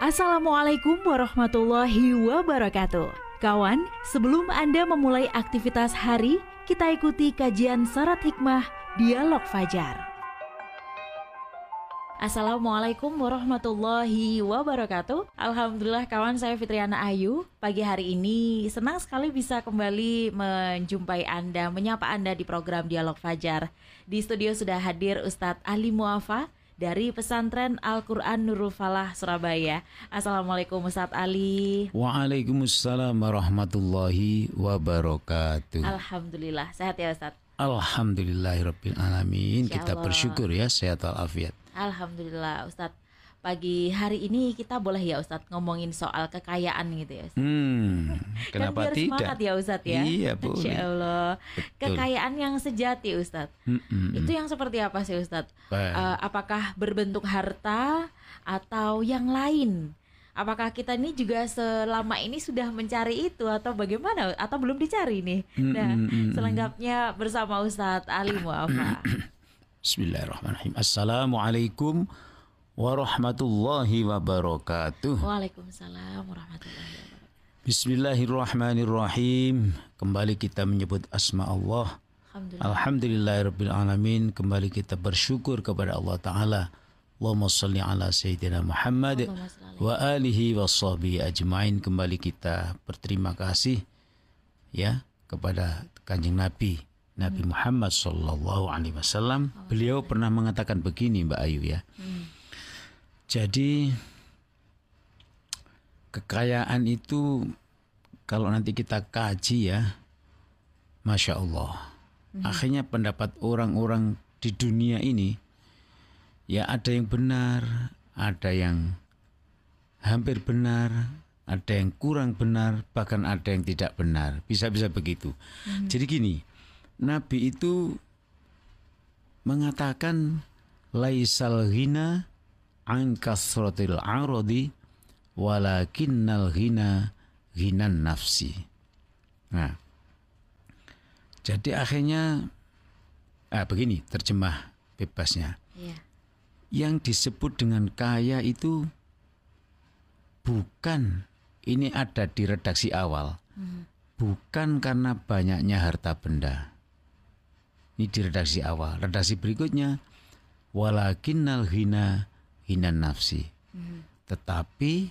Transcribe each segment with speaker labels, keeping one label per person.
Speaker 1: Assalamualaikum warahmatullahi wabarakatuh. Kawan, sebelum Anda memulai aktivitas hari, kita ikuti kajian syarat hikmah Dialog Fajar. Assalamualaikum warahmatullahi wabarakatuh Alhamdulillah kawan saya Fitriana Ayu Pagi hari ini senang sekali bisa kembali menjumpai Anda Menyapa Anda di program Dialog Fajar Di studio sudah hadir Ustadz Ali Muafa dari pesantren Al-Quran Nurul Falah Surabaya. Assalamualaikum Ustadz Ali.
Speaker 2: Waalaikumsalam warahmatullahi wabarakatuh.
Speaker 1: Alhamdulillah, sehat ya Ustadz?
Speaker 2: Alhamdulillahirrahmanirrahim. Kita bersyukur ya sehat walafiat.
Speaker 1: Alhamdulillah Ustadz pagi hari ini kita boleh ya Ustadz ngomongin soal kekayaan gitu ya Ustadz.
Speaker 2: Hmm,
Speaker 1: kan
Speaker 2: kenapa
Speaker 1: biar
Speaker 2: tidak?
Speaker 1: semangat ya Ustadz ya.
Speaker 2: Iya boleh.
Speaker 1: Insya Allah.
Speaker 2: Betul.
Speaker 1: Kekayaan yang sejati Ustadz.
Speaker 2: Hmm, hmm,
Speaker 1: Itu
Speaker 2: hmm.
Speaker 1: yang seperti apa sih Ustadz?
Speaker 2: Baik.
Speaker 1: Eh, apakah berbentuk harta atau yang lain? Apakah kita ini juga selama ini sudah mencari itu atau bagaimana? Atau belum dicari nih?
Speaker 2: Hmm,
Speaker 1: Nah,
Speaker 2: hmm, hmm,
Speaker 1: selengkapnya bersama Ustadz Ali Muafa.
Speaker 2: Bismillahirrahmanirrahim. Assalamualaikum warahmatullahi wabarakatuh.
Speaker 1: Waalaikumsalam warahmatullahi wabarakatuh.
Speaker 2: Bismillahirrahmanirrahim. Kembali kita menyebut asma Allah.
Speaker 1: Alhamdulillah.
Speaker 2: Alhamdulillahirrahmanirrahim. Kembali kita bersyukur kepada Allah Ta'ala. Allahumma salli ala Sayyidina Muhammad wa alihi wa sahbihi ajmain. Kembali kita berterima kasih ya kepada kanjeng Nabi Nabi Muhammad Sallallahu Alaihi Wasallam. Beliau pernah mengatakan begini Mbak Ayu ya. Jadi kekayaan itu kalau nanti kita kaji ya, masya Allah. Akhirnya pendapat orang-orang di dunia ini ya ada yang benar, ada yang hampir benar, ada yang kurang benar, bahkan ada yang tidak benar. Bisa-bisa begitu. Jadi gini, Nabi itu mengatakan laisal ghina an kasratil aradi walakinnal ghina ghinan nafsi. Nah, jadi akhirnya ah begini terjemah bebasnya.
Speaker 1: Iya.
Speaker 2: Yang disebut dengan kaya itu bukan ini ada di redaksi awal. Bukan karena banyaknya harta benda. Ini di redaksi awal. Redaksi berikutnya walakinnal hina hina nafsi. Tetapi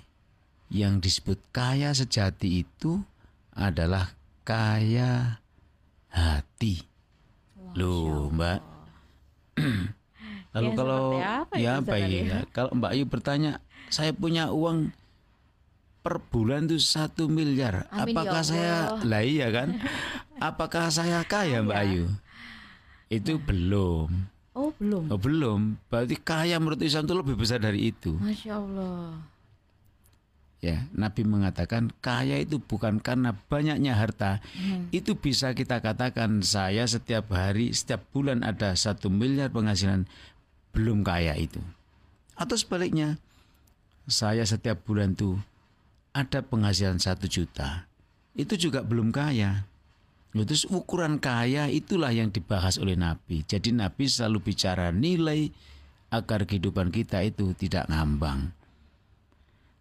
Speaker 2: yang disebut kaya sejati itu adalah kaya hati. Loh, Mbak. Lalu
Speaker 1: Ya,
Speaker 2: kalau
Speaker 1: apa
Speaker 2: ya baik
Speaker 1: Ali?
Speaker 2: ya. Kalau Mbak Ayu bertanya, saya punya uang per bulan itu satu miliar.
Speaker 1: Amin, ya
Speaker 2: Apakah saya
Speaker 1: Allah.
Speaker 2: lah iya kan? Apakah saya kaya Mbak Ayu? Itu belum.
Speaker 1: Oh belum.
Speaker 2: Oh, belum. Berarti kaya menurut Islam itu lebih besar dari itu.
Speaker 1: Masya Allah.
Speaker 2: Ya, Nabi mengatakan kaya itu bukan karena banyaknya harta. Itu bisa kita katakan saya setiap hari, setiap bulan ada satu miliar penghasilan belum kaya itu. Atau sebaliknya, saya setiap bulan tuh ada penghasilan satu juta. Itu juga belum kaya. Nah, Terus ukuran kaya itulah yang dibahas oleh Nabi. Jadi Nabi selalu bicara nilai agar kehidupan kita itu tidak ngambang.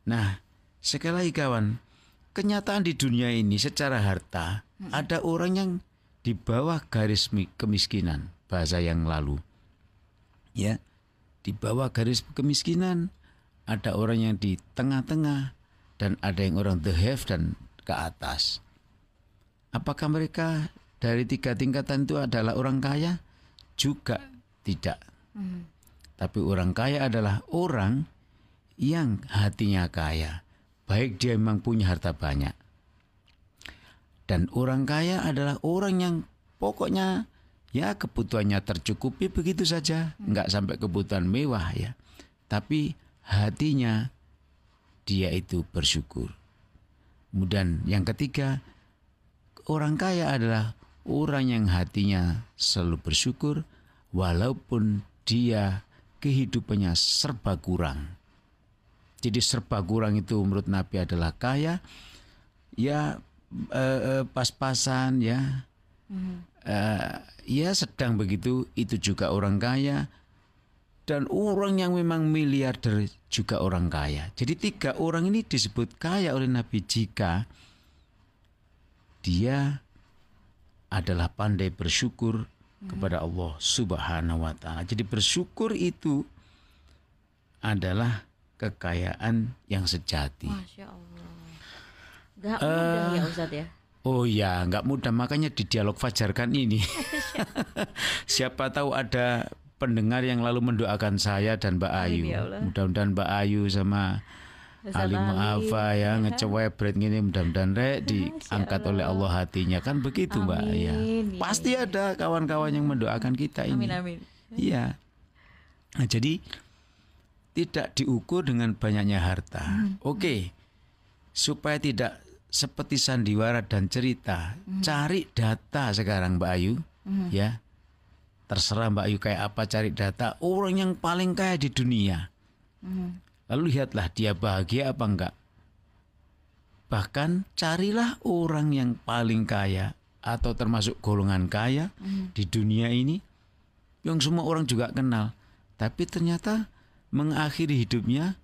Speaker 2: Nah, sekali lagi kawan, kenyataan di dunia ini secara harta ada orang yang di bawah garis mi- kemiskinan, bahasa yang lalu. Ya, di bawah garis kemiskinan ada orang yang di tengah-tengah dan ada yang orang the have dan ke atas. Apakah mereka dari tiga tingkatan itu adalah orang kaya? Juga tidak. Tapi orang kaya adalah orang yang hatinya kaya, baik dia memang punya harta banyak. Dan orang kaya adalah orang yang pokoknya ya kebutuhannya tercukupi begitu saja, nggak sampai kebutuhan mewah ya. Tapi hatinya dia itu bersyukur. Kemudian yang ketiga, orang kaya adalah orang yang hatinya selalu bersyukur walaupun dia kehidupannya serba kurang. Jadi serba kurang itu menurut Nabi adalah kaya, ya eh, eh, pas-pasan ya, Eh, ya sedang begitu itu juga orang kaya. dan orang yang memang miliarder juga orang kaya. Jadi tiga orang ini disebut kaya oleh Nabi jika dia adalah pandai bersyukur kepada Allah Subhanahu wa taala. Jadi bersyukur itu adalah kekayaan yang sejati.
Speaker 1: Masya Allah. Gak mudah ya Ustadz ya.
Speaker 2: Oh ya, nggak mudah makanya di dialog fajarkan ini. Siapa tahu ada pendengar yang lalu mendoakan saya dan Mbak Ayu.
Speaker 1: ya.
Speaker 2: Mudah-mudahan Mbak Ayu sama
Speaker 1: Ustadz
Speaker 2: Ali
Speaker 1: Ali,
Speaker 2: Mu'afa ya ngecewebret gini mudah-mudahan rek diangkat oleh Allah hatinya kan begitu Mbak ya.
Speaker 1: Iya,
Speaker 2: Pasti ada kawan-kawan yang mendoakan kita ini.
Speaker 1: Amin amin.
Speaker 2: Iya. Nah, jadi tidak diukur dengan banyaknya harta.
Speaker 1: Hmm.
Speaker 2: Oke. Supaya tidak seperti sandiwara dan cerita, cari data sekarang Mbak Ayu, ya. Terserah Mbak Ayu kayak apa cari data orang yang paling kaya di dunia. Lalu lihatlah dia bahagia apa enggak. Bahkan carilah orang yang paling kaya atau termasuk golongan kaya di dunia ini yang semua orang juga kenal. Tapi ternyata mengakhiri hidupnya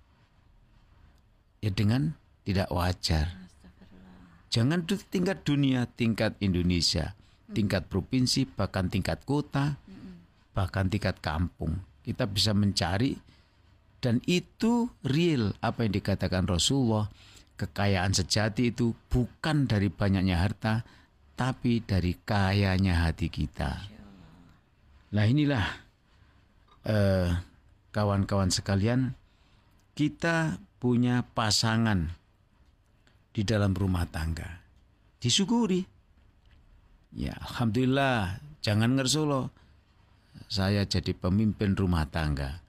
Speaker 2: ya dengan tidak wajar. Jangan tingkat dunia, tingkat Indonesia, tingkat provinsi, bahkan tingkat kota, bahkan tingkat kampung. Kita bisa mencari dan itu real apa yang dikatakan Rasulullah. Kekayaan sejati itu bukan dari banyaknya harta, tapi dari kayanya hati kita. Nah inilah eh, kawan-kawan sekalian, kita punya pasangan di dalam rumah tangga. Disyukuri. Ya, alhamdulillah, jangan ngersolo. Saya jadi pemimpin rumah tangga.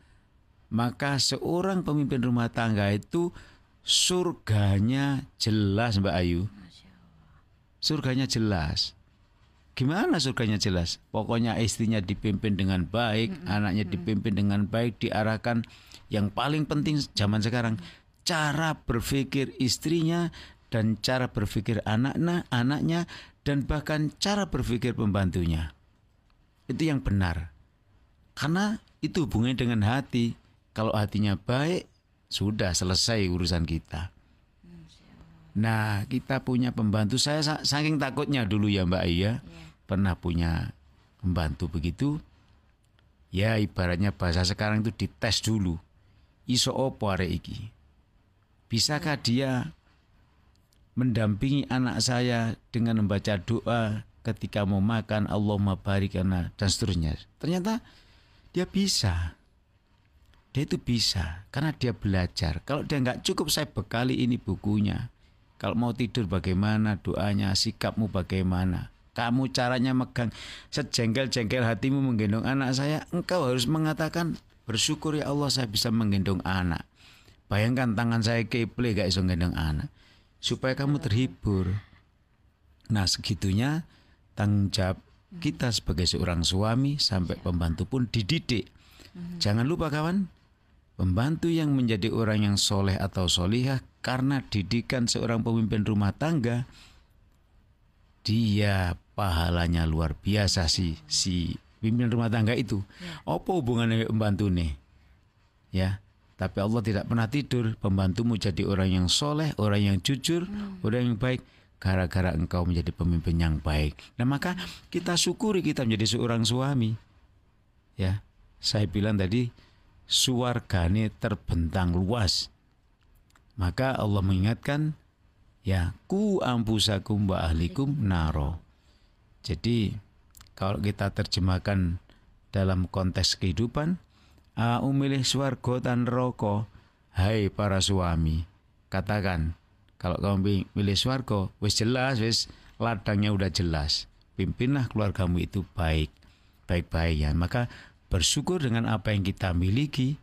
Speaker 2: Maka seorang pemimpin rumah tangga itu surganya jelas Mbak Ayu. Surganya jelas. Gimana surganya jelas? Pokoknya istrinya dipimpin dengan baik, anaknya dipimpin dengan baik, diarahkan. Yang paling penting zaman sekarang cara berpikir istrinya dan cara berpikir anaknya, anaknya dan bahkan cara berpikir pembantunya. Itu yang benar. Karena itu hubungannya dengan hati. Kalau hatinya baik, sudah selesai urusan kita. Nah, kita punya pembantu. Saya sa- saking takutnya dulu ya Mbak Iya, pernah punya pembantu begitu. Ya ibaratnya bahasa sekarang itu dites dulu. Iso opo arek iki? Bisakah dia mendampingi anak saya dengan membaca doa ketika mau makan Allahumma barik lana dan seterusnya. Ternyata dia bisa. Dia itu bisa karena dia belajar. Kalau dia nggak cukup saya bekali ini bukunya. Kalau mau tidur bagaimana doanya, sikapmu bagaimana. Kamu caranya megang sejengkel-jengkel hatimu menggendong anak saya, engkau harus mengatakan bersyukur ya Allah saya bisa menggendong anak. Bayangkan tangan saya keple gak iso gendong anak. Supaya kamu terhibur. Nah segitunya tanggung jawab kita sebagai seorang suami sampai pembantu pun dididik. Jangan lupa kawan, pembantu yang menjadi orang yang soleh atau solihah karena didikan seorang pemimpin rumah tangga, dia pahalanya luar biasa si si pemimpin rumah tangga itu. Apa hubungannya dengan pembantu nih? Ya, tapi Allah tidak pernah tidur. Pembantumu jadi orang yang soleh, orang yang jujur, orang yang baik. Gara-gara engkau menjadi pemimpin yang baik. Nah maka kita syukuri kita menjadi seorang suami. Ya, saya bilang tadi suargane terbentang luas. Maka Allah mengingatkan ya ku ampusakum wa ahlikum naro. Jadi kalau kita terjemahkan dalam konteks kehidupan, umilih swargo dan roko, hai para suami, katakan kalau kamu milih swargo, wis jelas, wis ladangnya udah jelas. Pimpinlah keluargamu itu baik, baik-baik ya. Maka bersyukur dengan apa yang kita miliki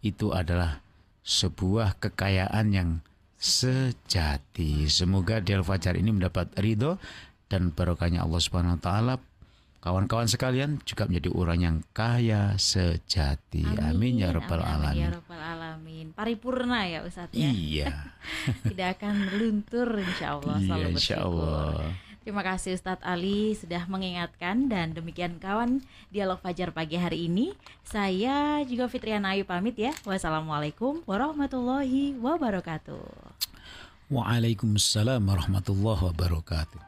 Speaker 2: itu adalah sebuah kekayaan yang sejati. Semoga di Al-Fajar ini mendapat ridho dan barokahnya Allah Subhanahu wa taala. Kawan-kawan sekalian juga menjadi orang yang kaya sejati. Amin, ya rabbal
Speaker 1: amin,
Speaker 2: alamin.
Speaker 1: Ya rabbal alamin. Paripurna ya Ustadz ya.
Speaker 2: Iya.
Speaker 1: Tidak akan luntur insya Allah.
Speaker 2: Iya insya
Speaker 1: bersyukur.
Speaker 2: Allah.
Speaker 1: Terima kasih Ustadz Ali sudah mengingatkan dan demikian kawan dialog Fajar pagi hari ini. Saya juga Fitriana Ayu pamit ya. Wassalamualaikum warahmatullahi wabarakatuh.
Speaker 2: Waalaikumsalam warahmatullahi wabarakatuh.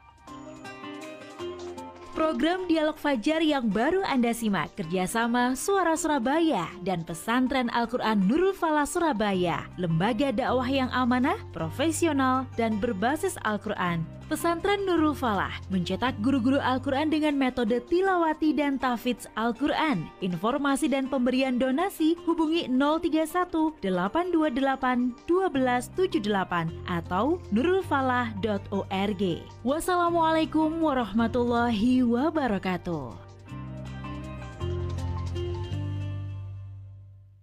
Speaker 1: Program Dialog Fajar yang baru Anda simak kerjasama Suara Surabaya dan Pesantren Al-Quran Nurul Falah Surabaya, lembaga dakwah yang amanah, profesional, dan berbasis Al-Quran Pesantren Nurul Falah mencetak guru-guru Al-Quran dengan metode tilawati dan tafidz Al-Quran. Informasi dan pemberian donasi hubungi 031 828 1278 atau nurulfalah.org. Wassalamualaikum warahmatullahi wabarakatuh.